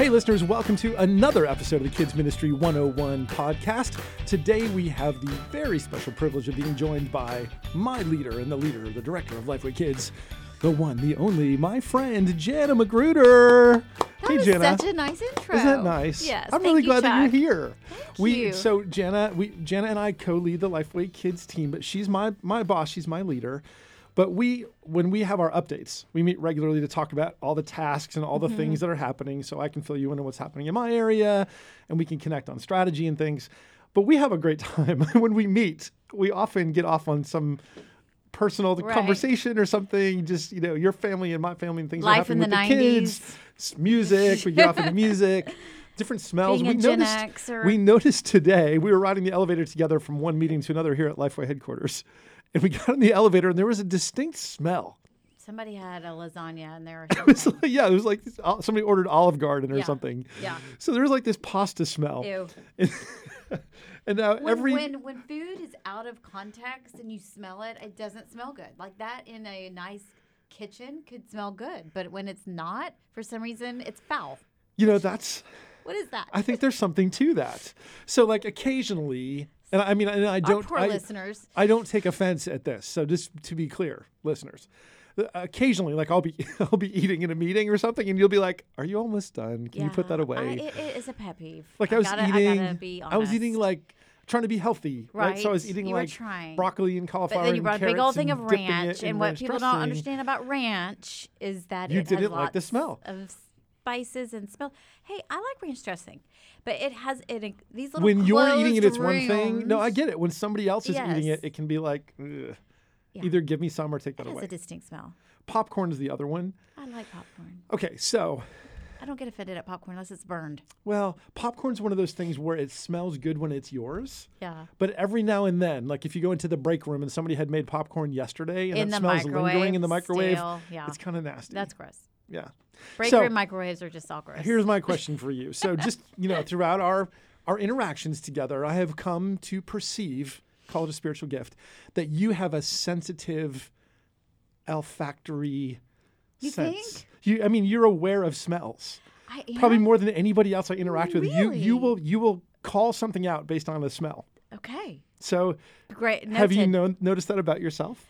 Hey, listeners, welcome to another episode of the Kids Ministry 101 podcast. Today, we have the very special privilege of being joined by my leader and the leader, the director of Lifeway Kids, the one, the only, my friend, Jana Magruder. That hey, was such a nice intro. Isn't that nice? Yes. I'm thank really you, glad that you're here. we you. so Jana, we Jana and I co-lead the Lifeway Kids team, but she's my my boss, she's my leader. But we when we have our updates, we meet regularly to talk about all the tasks and all the Mm-hmm. things that are happening so I can fill you in on what's happening in my area and we can connect on strategy and things. But we have a great time when we meet. We often get off on some personal Right. conversation or something just you know your family and my family and things are Life happening in with the the kids 90s. music we get off into music different smells Being we noticed Xer. we noticed today we were riding the elevator together from one meeting to another here at lifeway headquarters and we got in the elevator and there was a distinct smell Somebody had a lasagna in there or it was yeah it was like uh, somebody ordered olive garden or Yeah. something Yeah. so there was like this pasta smell Ew. and now When, every when when food is out of context and you smell it, it doesn't smell good. Like that in a nice kitchen could smell good, but when it's not, for some reason, it's foul. you know that's What is that? I think there's something to that. So like occasionally, and I mean, and I don't, Our poor I, listeners. I don't take offense at this. So just to be clear, listeners, uh, occasionally, like I'll be, I'll be eating in a meeting or something, and you'll be like, "Are you almost done? Can you put that away?" I, it, it is a pet peeve. like I was gotta, eating, I, I was eating like trying to be healthy, right? So I was eating you like broccoli and cauliflower But then you brought a big old thing of ranch, and what people dressing. don't understand about ranch is that You it didn't has like the smell. of spices and smell. Hey, I like ranch dressing, but it has it these little When you're eating it, it's one thing. No, I get it. When somebody else is eating it, it can be like, Yeah. either give me some or take that It has away. a distinct smell. Popcorn is the other one. I like popcorn. Okay, so I don't get offended at popcorn unless it's burned. Well, popcorn's one of those things where it smells good when it's yours. Yeah. But every now and then, like if you go into the break room and somebody had made popcorn yesterday and In it smells lingering in the microwave, stale, yeah. it's kind of nasty. That's gross. Yeah. Break So- room microwaves are just all gross. Here's my question for you. So just, you know, throughout our our interactions together, I have come to perceive, call it a spiritual gift, that you have a sensitive olfactory sense. You sense. think? You I mean, you're aware of smells. I am? Probably more than anybody else I interact with. You you will you will call something out based on the smell. Okay. So Great. have you noted. known, noticed that about yourself?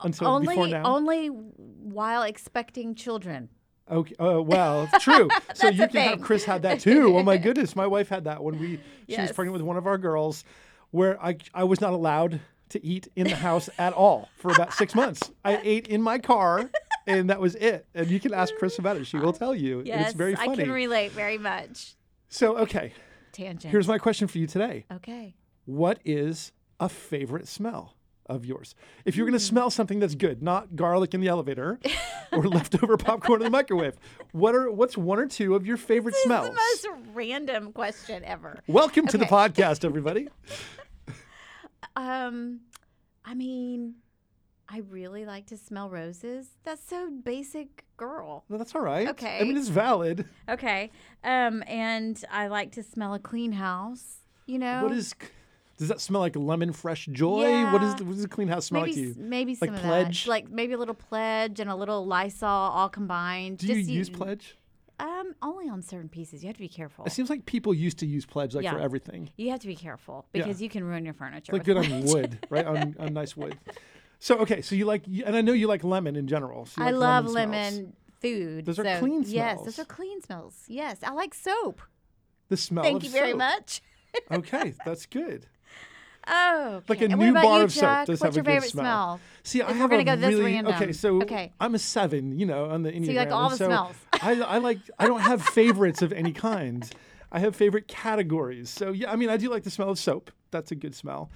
Until only before now. only while expecting children. Okay. Oh, well, true. so you can have. Chris had that too. Oh my goodness, my wife had that when we she was pregnant with one of our girls, where I I was not allowed to eat in the house at all for about six months. I ate in my car, and that was it. And you can ask Chris about it; she will tell you. Yes, it's very funny. I can relate very much. so okay, Tangent. here's my question for you today: okay. What is a favorite smell? Of yours. If you're going to Hmm. smell something that's good, not garlic in the elevator or leftover popcorn in the microwave, what are what's one or two of your favorite This smells? is the most random question ever. Welcome to the podcast, everybody. Um, I mean, I really like to smell roses. That's so basic, girl. No, that's all right. Okay. I mean, it's valid. Okay. Um, and I like to smell a clean house. You know, What is? Does that smell like lemon fresh joy? What is? Yeah. What does a clean house smell maybe like to you? maybe Like some Pledge? like maybe a little pledge and a little Lysol all combined. Do you Just use you- pledge? Um, only on certain pieces. You have to be careful. It seems like people used to use pledge like for everything. You have to be careful Yeah. because you can ruin your furniture. It's like good on wood, right? On, on nice wood. So okay, so you like, and I know you like lemon in general. So I like love lemon. lemon, food. Those are so- clean Yes, those smells. are clean smells. Yes, I like soap. The smell. Thank you very much. Okay, that's good. Oh, Like okay. a And new bar you, of soap does What's have your a good favorite smell. smell? See, I If we're gonna a go this really random. okay. So Okay. I'm a seven, you know, on the Enneagram. So you like all the so smells. I, I like. I don't have favorites of any kind. I have favorite categories. So yeah, I mean, I do like the smell of soap. That's a good smell.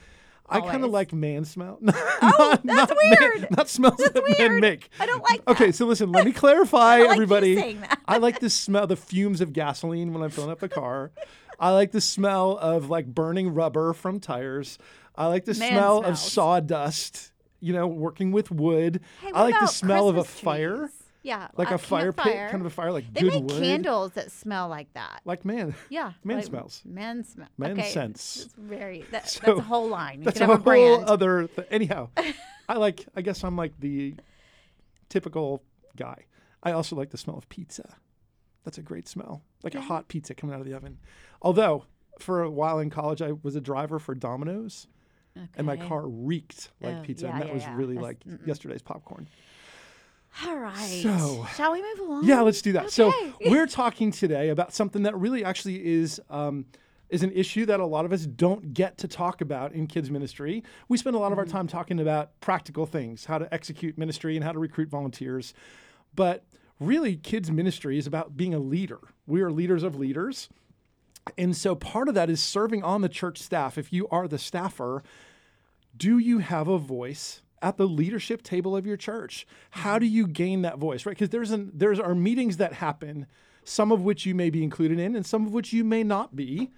I kind of like man smell. Oh, that's not weird. Man, not smells that men make. I don't like Okay, so listen. Let me clarify, like you everybody. that. I like the smell, the fumes of gasoline when I'm filling up the car. I like the smell of like burning rubber from tires. I like the Man smell of sawdust. You know, working with wood. Hey, I like the smell of a fire, trees? Yeah, like a a fire pit, kind of a fire, like They good make wood. candles that smell like that. Like man, Yeah, Man like smells. Men smell. Man okay. sense. It's very. That, So, that's a whole line. You that's a a whole brand. other. Th- anyhow, I like. I guess I'm like the typical guy. I also like the smell of pizza. That's a great smell, like a hot pizza coming out of the oven. Although, for a while in college, I was a driver for Domino's, and my car reeked like Oh, pizza, yeah, and that yeah, was yeah. really That's- like mm-mm. yesterday's popcorn. All right. So- shall we move along? Yeah, let's do that. So we're talking today about something that really actually is um, is an issue that a lot of us don't get to talk about in kids ministry. We spend a lot of our time talking about practical things, how to execute ministry and how to recruit volunteers. But really, kids ministry is about being a leader. We are leaders of leaders. And so part of that is serving on the church staff. If you are the staffer, do you have a voice at the leadership table of your church? How do you gain that voice, right? Because there's an there's our meetings that happen, some of which you may be included in, and some of which you may not be,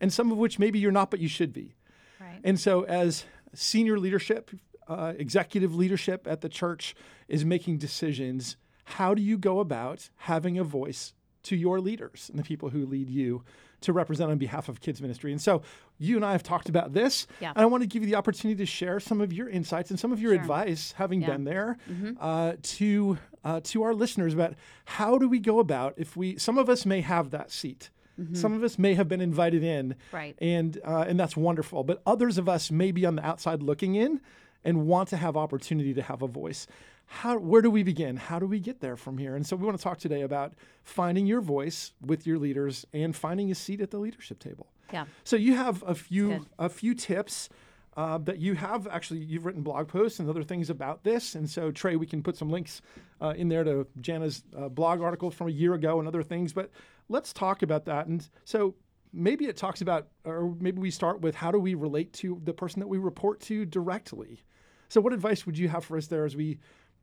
and some of which maybe you're not, but you should be. Right. And so, as senior leadership, uh, executive leadership at the church is making decisions, how do you go about having a voice to your leaders and the people who lead you to represent on behalf of kids ministry? And so, you and I have talked about this, Yeah. and I want to give you the opportunity to share some of your insights and some of your Sure. advice, having Yeah. been there, uh, to uh, to our listeners about how do we go about if we. Some of us may have that seat. Some of us may have been invited in, Right. and uh, and that's wonderful. But others of us may be on the outside looking in and want to have opportunity to have a voice. How where do we begin? How do we get there from here? And so we want to talk today about finding your voice with your leaders and finding a seat at the leadership table. Yeah. So you have a few good. a few tips uh, that you have actually you've written blog posts and other things about this. And so Trey, we can put some links uh, in there to Jana's uh, blog article from a year ago and other things. But let's talk about that. And so maybe it talks about, or maybe we start with how do we relate to the person that we report to directly. So what advice would you have for us there as we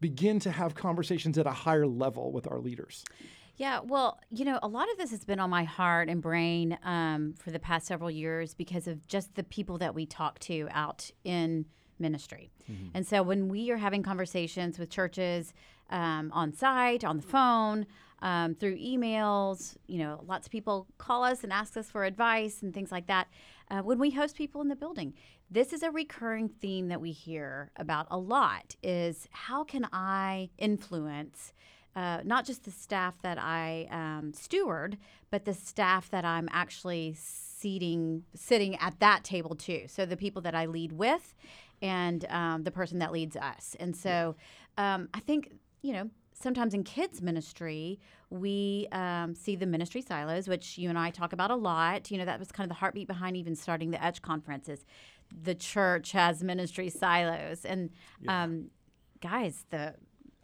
begin to have conversations at a higher level with our leaders? Yeah, well, you know, a lot of this has been on my heart and brain um, for the past several years because of just the people that we talk to out in ministry. And so when we are having conversations with churches um, on site, on the phone, um, through emails, you know, lots of people call us and ask us for advice and things like that. Uh, when we host people in the building, this is a recurring theme that we hear about a lot is how can I influence uh, not just the staff that I um, steward, but the staff that I'm actually seating, sitting at that table too. So the people that I lead with, and um, the person that leads us. And so um, I think you know sometimes in kids ministry we um, see the ministry silos, which you and I talk about a lot. You know that was kind of the heartbeat behind even starting the Edge conferences. The church has ministry silos, and um, guys, the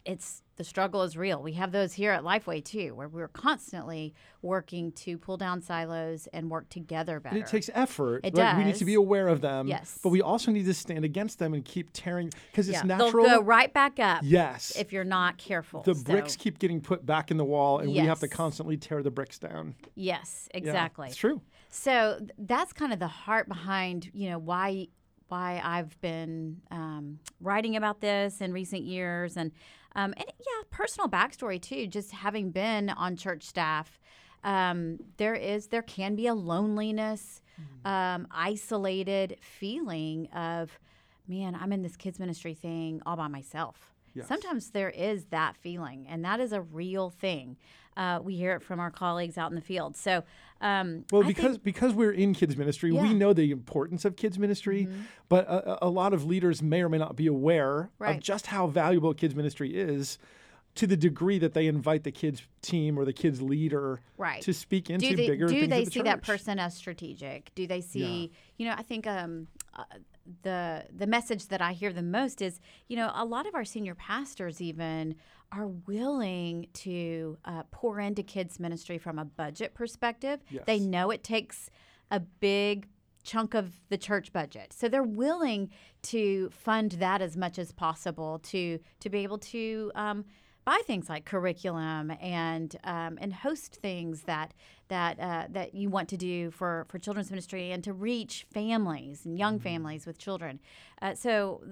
it's the struggle is real. We have those here at Lifeway too, where we're constantly working to pull down silos and work together better. And it takes effort. It right? We need to be aware of them. Yes. But we also need to stand against them and keep tearing because it's yeah, natural. they'll go right back up yes. if you're not careful. the So, bricks keep getting put back in the wall, and we have to constantly tear the bricks down. Yes, Yeah, exactly. it's true. So that's kind of the heart behind you know why why I've been um, writing about this in recent years, and um, and yeah, personal backstory too. Just having been on church staff, um, there is there can be a loneliness, um, isolated feeling of, man, I'm in this kids ministry thing all by myself. Yes. Sometimes there is that feeling, and that is a real thing. Uh, we hear it from our colleagues out in the field. So, um, Well, I think- because because we're in kids ministry, we Yeah. Mm-hmm. know the importance of kids ministry, but a, a- lot of leaders may or may not be aware of just how valuable kids ministry is. To the degree that they invite the kids team or the kids leader Right. to speak into do they, bigger do things they the see that person as strategic? Do they see, you know, I think um, uh, the the message that I hear the most is, you know, a lot of our senior pastors even are willing to uh, pour into kids ministry from a budget perspective. They know it takes a big chunk of the church budget. So they're willing to fund that as much as possible to to be able to um, buy things like curriculum and um, and host things that that uh, that you want to do for for children's ministry and to reach families and young families with children. Uh, so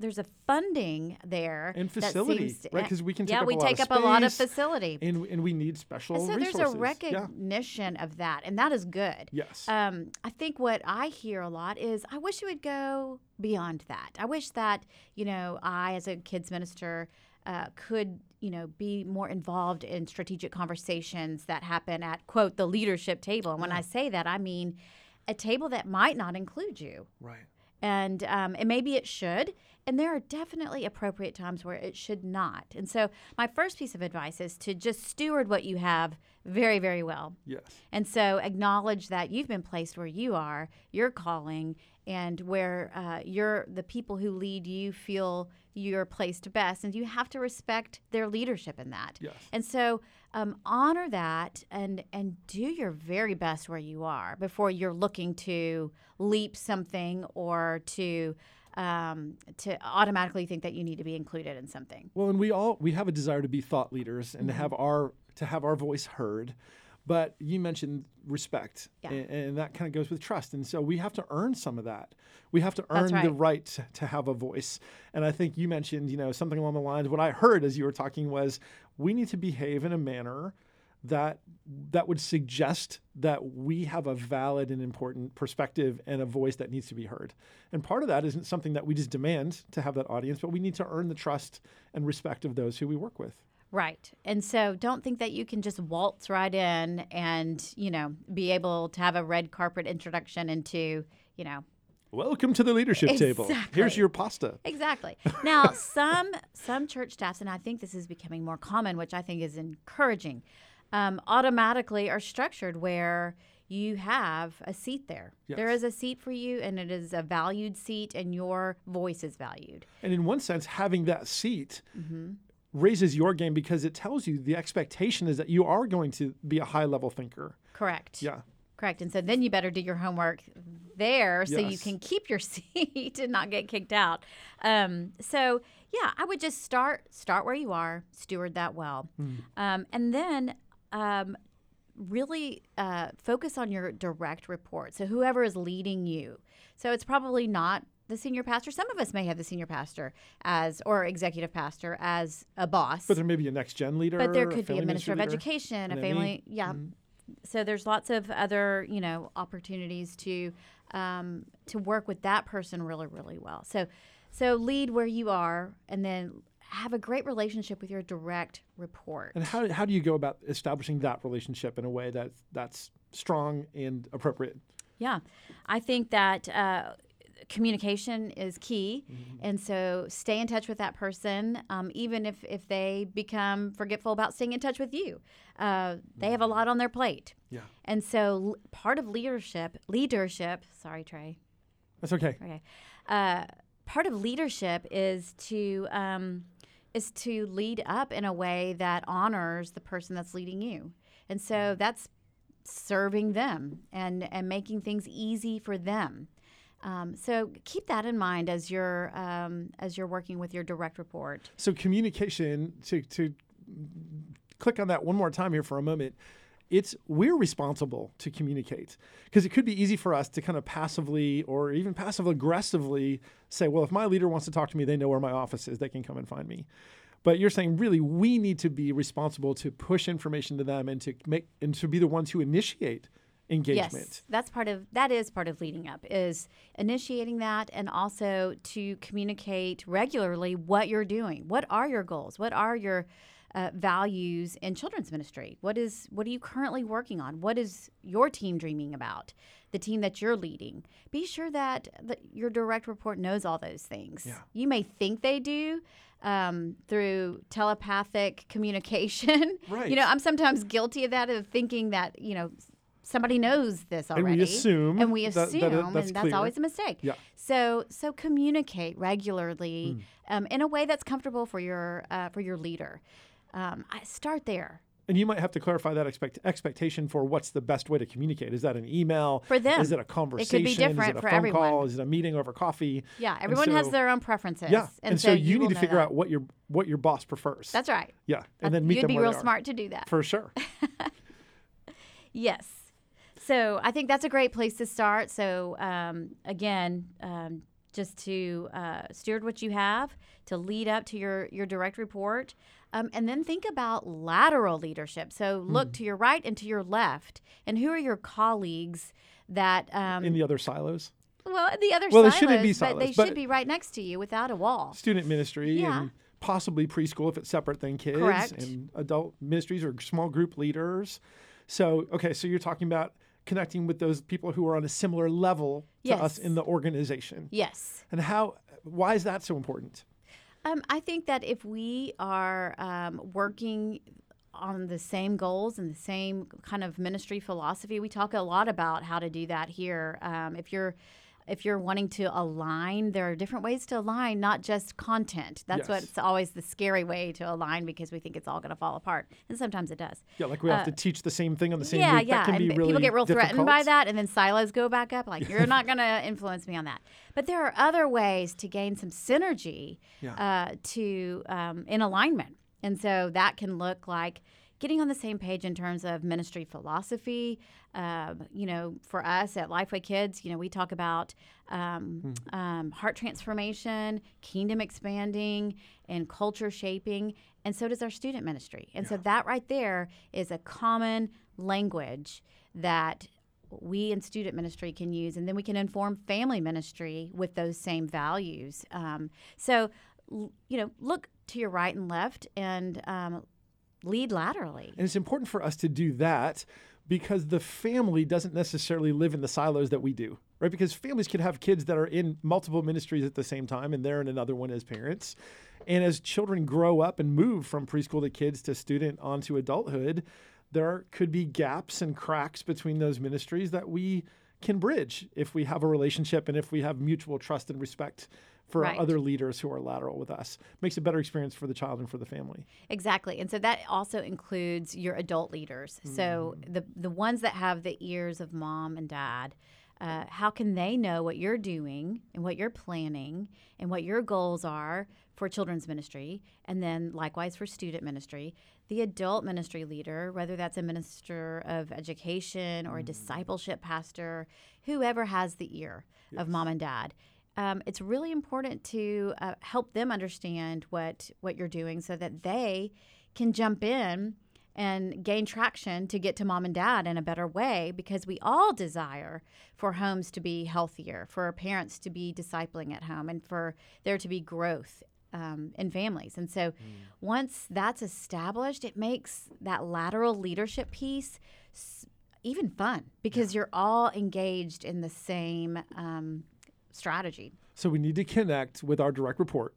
there's a funding there And that facility, to- right? 'Cause we can take yeah up a we lot of take up a lot of facility. and and we need special And so resources. there's a Yeah. recognition of that, and that is good. Yes. Um, I think what I hear a lot is I wish you would go beyond that. I wish that, you know, I, as a kids minister, uh, could you know be more involved in strategic conversations that happen at quote the leadership table. And when I say that, I mean a table that might not include you Right. And um, and maybe it should and there are definitely appropriate times where it should not and so my first piece of advice is to just steward what you have very very well Yes. and so acknowledge that you've been placed where you are your calling and where uh, you're the people who lead you feel you're placed best and you have to respect their leadership in that Yes. and so um, honor that and and do your very best where you are before you're looking to leap something or to um, to automatically think that you need to be included in something. Well, and we all we have a desire to be thought leaders and to Mm-hmm. have our to have our voice heard. But you mentioned respect, Yeah. and, and that kind of goes with trust. And so we have to earn some of that. We have to earn That's the right. right to, to have a voice. And I think you mentioned, you know, something along the lines. What I heard as you were talking was, we need to behave in a manner that that would suggest that we have a valid and important perspective and a voice that needs to be heard. And part of that isn't something that we just demand to have that audience, but we need to earn the trust and respect of those who we work with. Right. And so don't think that you can just waltz right in and, you know, be able to have a red carpet introduction into, you know, Welcome to the leadership table. Here's your pasta. Exactly. Now, some some church staffs, and I think this is becoming more common, which I think is encouraging, um, automatically are structured where you have a seat there. There Yes. is a seat for you, and it is a valued seat, and your voice is valued. And in one sense, having that seat Mm-hmm. Raises your game because it tells you the expectation is that you are going to be a high level thinker. Correct. Yeah. Correct. And so then you better do your homework there so you can keep your seat and not get kicked out. Um, so yeah, I would just start start where you are, steward that well, um, and then um, really uh, focus on your direct report. So whoever is leading you. So it's probably not the senior pastor. Some of us may have the senior pastor as or executive pastor as a boss. But there may be a next gen leader. But there could be a minister of leader. education, a family, ME. yeah. So there's lots of other, you know, opportunities to um, to work with that person really, really well. So, so lead where you are, and then have a great relationship with your direct report. And how, how do you go about establishing that relationship in a way that that's strong and appropriate? Yeah, I think that uh, communication is key, and so stay in touch with that person, um, even if if they become forgetful about staying in touch with you. Uh, they have a lot on their plate, Yeah. and so l- part of leadership, leadership. Sorry, Trey. That's okay. Okay, uh, part of leadership is to um, is to lead up in a way that honors the person that's leading you, and so that's serving them and and making things easy for them. Um, so keep that in mind as you're um, as you're working with your direct report. So communication to to click on that one more time here for a moment. It's we're responsible to communicate because it could be easy for us to kind of passively or even passive aggressively say, well, if my leader wants to talk to me, they know where my office is, they can come and find me. But you're saying really we need to be responsible to push information to them and to make and to be the ones who initiate engagement. Yes, that's part of that is part of leading up is initiating that and also to communicate regularly what you're doing. What are your goals? What are your uh, values in children's ministry? What is what are you currently working on? What is your team dreaming about? The team that you're leading. Be sure that, that your direct report knows all those things. Yeah. You may think they do um, through telepathic communication. Right. You know, I'm sometimes guilty of that, of thinking that you know somebody knows this already. And we assume and we that- that assume, that's and that's clear. always a mistake. Yeah. So so communicate regularly Hmm. um, in a way that's comfortable for your uh, for your leader. Um, I start there And you might have to clarify that expect- expectation for what's the best way to communicate. Is that an email? For them. Is it a conversation? It could be Is different it a for phone everyone. call? Is it a meeting over coffee? Yeah, And everyone has their own preferences. Yeah. and, so, you will need to figure that. out what your what your boss prefers. That's right. yeah, and then meet You'd them be where real they are. smart to do that. for sure. Yes. So I think that's a great place to start. So um, again, um, just to uh, steward what you have to lead up to your your direct report, um, and then think about lateral leadership. So look to your right and to your left, and who are your colleagues that um, In the other silos, well the other Well, they silos, shouldn't be silos, but they but- should be right next to you without a wall. student ministry Yeah. and possibly preschool if it's separate than kids, Correct. and adult ministries or small group leaders. So, okay, so you're talking about connecting with those people who are on a similar level to us in the organization. Yes. And how, why is that so important? Um, I think that if we are um, working on the same goals and the same kind of ministry philosophy, we talk a lot about how to do that here. Um, if you're if you're wanting to align, there are different ways to align, not just content. That's Yes. what's always the scary way to align because we think it's all going to fall apart, and sometimes it does. Yeah, like we have to teach the same thing on the same Uh, yeah, week. yeah. And really people get real threatened by that, and then silos go back up. Like you're not going to influence me on that. But there are other ways to gain some synergy Yeah. uh, to um, in alignment, and so that can look like getting on the same page in terms of ministry philosophy. Um, you know, for us at Lifeway Kids, you know, we talk about um, um, heart transformation, kingdom expanding, and culture shaping, and so does our student ministry. And so that right there is a common language that we in student ministry can use, and then we can inform family ministry with those same values. Um, so, you know, look to your right and left and um, lead laterally. And it's important for us to do that because the family doesn't necessarily live in the silos that we do, right? Because families can have kids that are in multiple ministries at the same time and they're in another one as parents. And as children grow up and move from preschool to kids to student onto adulthood, there could be gaps and cracks between those ministries that we can bridge if we have a relationship and if we have mutual trust and respect for Right. other leaders who are lateral with us. Makes a better experience for the child and for the family. Exactly. And so that also includes your adult leaders. So the the ones that have the ears of mom and dad, uh, how can they know what you're doing and what you're planning and what your goals are for children's ministry and then likewise for student ministry? The adult ministry leader, whether that's a minister of education or a discipleship pastor, whoever has the ear of mom and dad, um, it's really important to uh, help them understand what what you're doing so that they can jump in and gain traction to get to mom and dad in a better way because we all desire for homes to be healthier for our parents to be discipling at home and for there to be growth um, in families and so once that's established it makes that lateral leadership piece s- even fun because you're all engaged in the same um, strategy. So we need to connect with our direct report.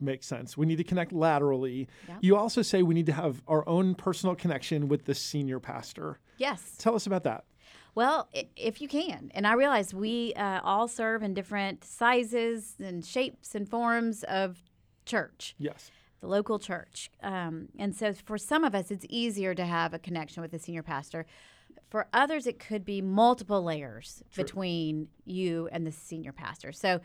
Makes sense. We need to connect laterally. Yep. You also say we need to have our own personal connection with the senior pastor. Yes. Tell us about that. Well, if you can. And I realize we uh, all serve in different sizes and shapes and forms of church, Yes. the local church. Um, and so for some of us, it's easier to have a connection with the senior pastor. For others, it could be multiple layers between you and the senior pastor. So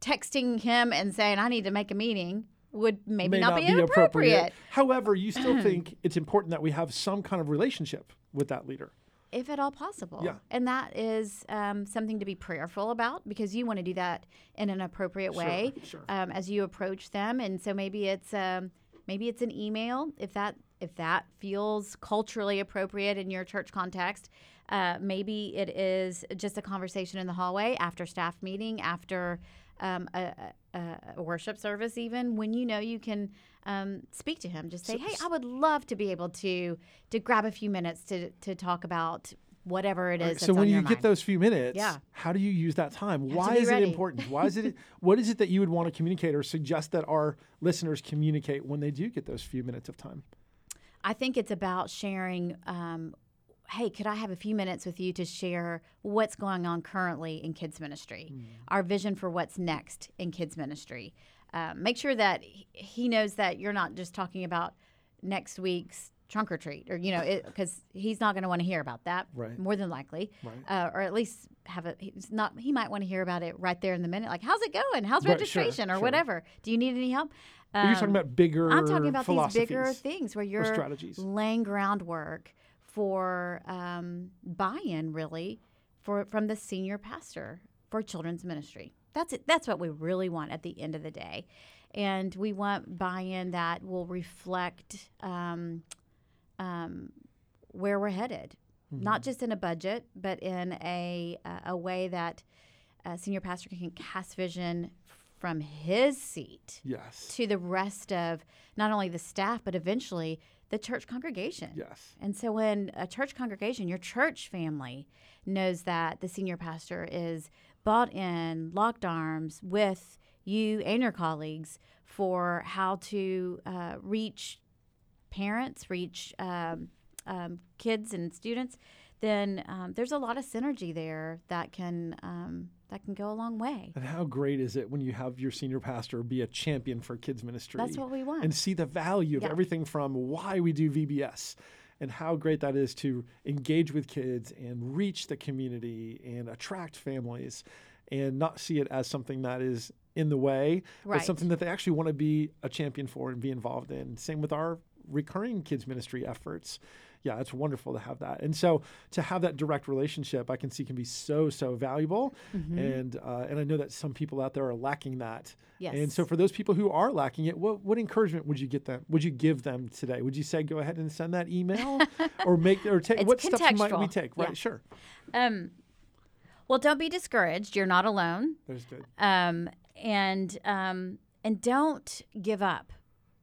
texting him and saying, I need to make a meeting would maybe May not, be inappropriate. However, you still think it's important that we have some kind of relationship with that leader. If at all possible. Yeah. And that is um, something to be prayerful about because you want to do that in an appropriate way sure. Um, as you approach them. And so maybe it's um, maybe it's an email if that if that feels culturally appropriate in your church context. Uh, maybe it is just a conversation in the hallway after staff meeting, after um, a, a, a worship service, even when you know you can um, speak to him. Just say, "Hey, I would love to be able to to grab a few minutes to to talk about whatever it is." that's so when you get mind." those few minutes, Yeah. how do you use that time? Why is it important? Why is it what is it that you would want to communicate or suggest that our listeners communicate when they do get those few minutes of time? I think it's about sharing. Um, hey, could I have a few minutes with you to share what's going on currently in kids ministry, our vision for what's next in kids ministry? Um, make sure that he- knows that you're not just talking about next week's trunk or treat, or you know, because he's not going to want to hear about that. Right. More than likely, Right. uh, or at least have a. He's not. He might want to hear about it right there in the minute. Like, how's it going? How's Right, sure, registration or sure. whatever? Do you need any help? But you're talking Um, about bigger I'm talking about these bigger things where you're strategies. laying groundwork for um, buy-in, really, for from the senior pastor for children's ministry. That's it. That's what we really want at the end of the day, and we want buy-in that will reflect um, um, where we're headed, not just in a budget, but in a a way that a senior pastor can cast vision from his seat Yes. to the rest of not only the staff, but eventually the church congregation. Yes. And so when a church congregation, your church family, knows that the senior pastor is bought in, locked arms with you and your colleagues for how to uh, reach parents, reach um, um, kids and students, then um, there's a lot of synergy there that can um, that can go a long way. And how great is it when you have your senior pastor be a champion for kids ministry? That's what we want. And see the value of Yeah. everything from why we do VBS and how great that is to engage with kids and reach the community and attract families and not see it as something that is in the way, but something that they actually want to be a champion for and be involved in. Same with our recurring kids ministry efforts. Yeah, it's wonderful to have that. And so to have that direct relationship, I can see can be so so valuable. Mm-hmm. And uh, and I know that some people out there are lacking that. Yes. And so for those people who are lacking it, what what encouragement would you get them? Would you give them today? Would you say go ahead and send that email or make or take It's what steps might we take? Yeah. Right, sure. Um, well, don't be discouraged. You're not alone. There's good. um, and um, and don't give up.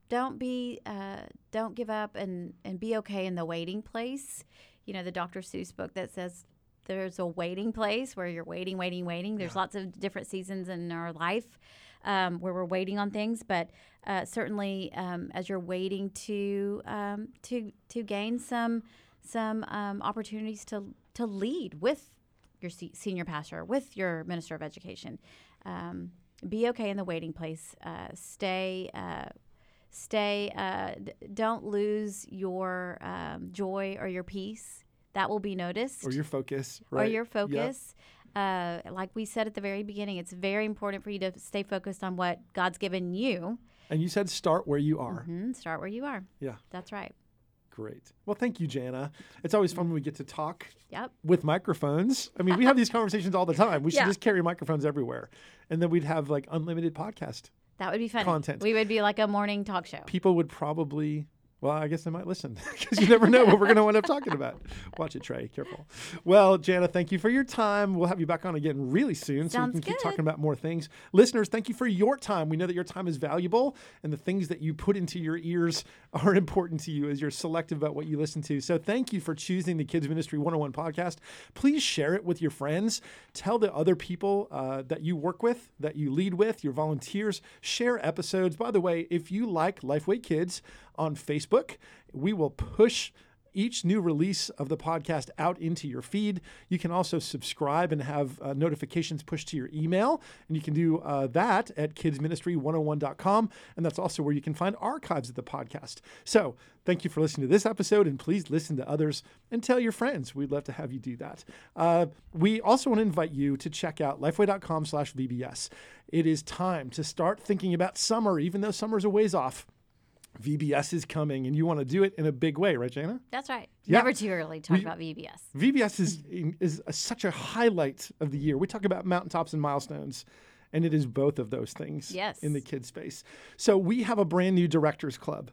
Don't be uh, don't give up and and be okay in the waiting place. You know the Dr. Seuss book that says there's a waiting place where you're waiting, waiting, waiting. There's lots of different seasons in our life um, where we're waiting on things, but uh, certainly um, as you're waiting to um, to to gain some some um, opportunities to to lead with your se- senior pastor, with your minister of education. Um, be okay in the waiting place. Uh, stay, uh, stay. Uh, d- don't lose your um, joy or your peace. That will be noticed. Or your focus, Or right? your Yep. focus. Uh, like we said at the very beginning, it's very important for you to stay focused on what God's given you. And you said start where you are. Mhm, Start where you are. Yeah. That's right. Great. Well, thank you, Jana. It's always fun when we get to talk Yep. with microphones. I mean, we have these conversations all the time. We should Yeah. just carry microphones everywhere. And then we'd have like unlimited podcast. That would be funny. Content. We would be like a morning talk show. People would probably, well, I guess I might listen because you never know what we're going to end up talking about. Watch it, Trey. Careful. Well, Jana, thank you for your time. We'll have you back on again really soon so we can keep talking about more things. Listeners, thank you for your time. We know that your time is valuable and the things that you put into your ears are important to you as you're selective about what you listen to. So thank you for choosing the Kids Ministry 101 podcast. Please share it with your friends. Tell the other people uh, that you work with, that you lead with, your volunteers. Share episodes. By the way, if you like Lifeway Kids on Facebook, we will push each new release of the podcast out into your feed. You can also subscribe and have uh, notifications pushed to your email. And you can do uh, that at kidsministry101.com. And that's also where you can find archives of the podcast. So thank you for listening to this episode. And please listen to others and tell your friends. We'd love to have you do that. Uh, we also want to invite you to check out lifeway.com slash VBS. It is time to start thinking about summer, even though summer's a ways off. VBS is coming, and you want to do it in a big way, right, Jana? That's right. Yeah. Never too early to talk We- about VBS. VBS is is a, such a highlight of the year. We talk about mountaintops and milestones, and it is both of those things Yes. in the kid space. So we have a brand new directors club,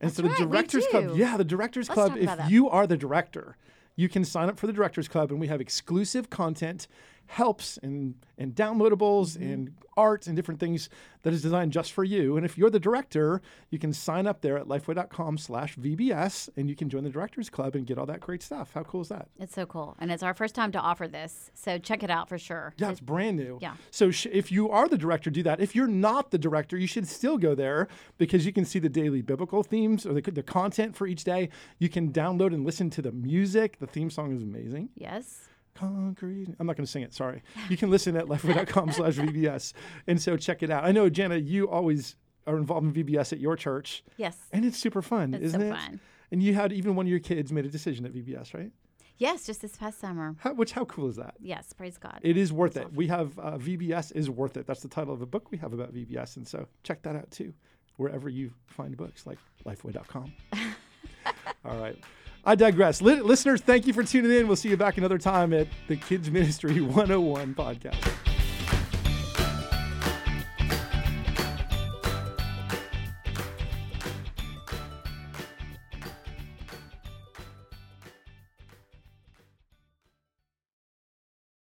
and so the right, directors club, yeah, the directors Let's club. If you are the director, you can sign up for the directors club, and we have exclusive content, helps, and and downloadables, Mm-hmm. and art and different things that is designed just for you. And if you're the director, you can sign up there at lifeway.com slash VBS and you can join the directors club and get all that great stuff. How cool is that? It's so cool. And it's our first time to offer this. So check it out for sure. Yeah, it's brand new. Yeah. So sh- if you are the director, do that. If you're not the director, you should still go there because you can see the daily biblical themes or the, the content for each day. You can download and listen to the music. The theme song is amazing. Yes. Concrete. I'm not going to sing it. Sorry. You can listen at lifeway.com slash VBS. And so check it out. I know, Jenna, you always are involved in VBS at your church, Yes. and it's super fun, It's isn't so it? fun. And you had even one of your kids made a decision at VBS, right? Yes, just this past summer. How, which how cool is that? Yes, praise God. It is worth it. We have uh, VBS is worth it. That's the title of a book we have about VBS, and so check that out too, wherever you find books like Lifeway.com. All right, I digress. Li- listeners, thank you for tuning in. We'll see you back another time at the Kids Ministry 101 podcast.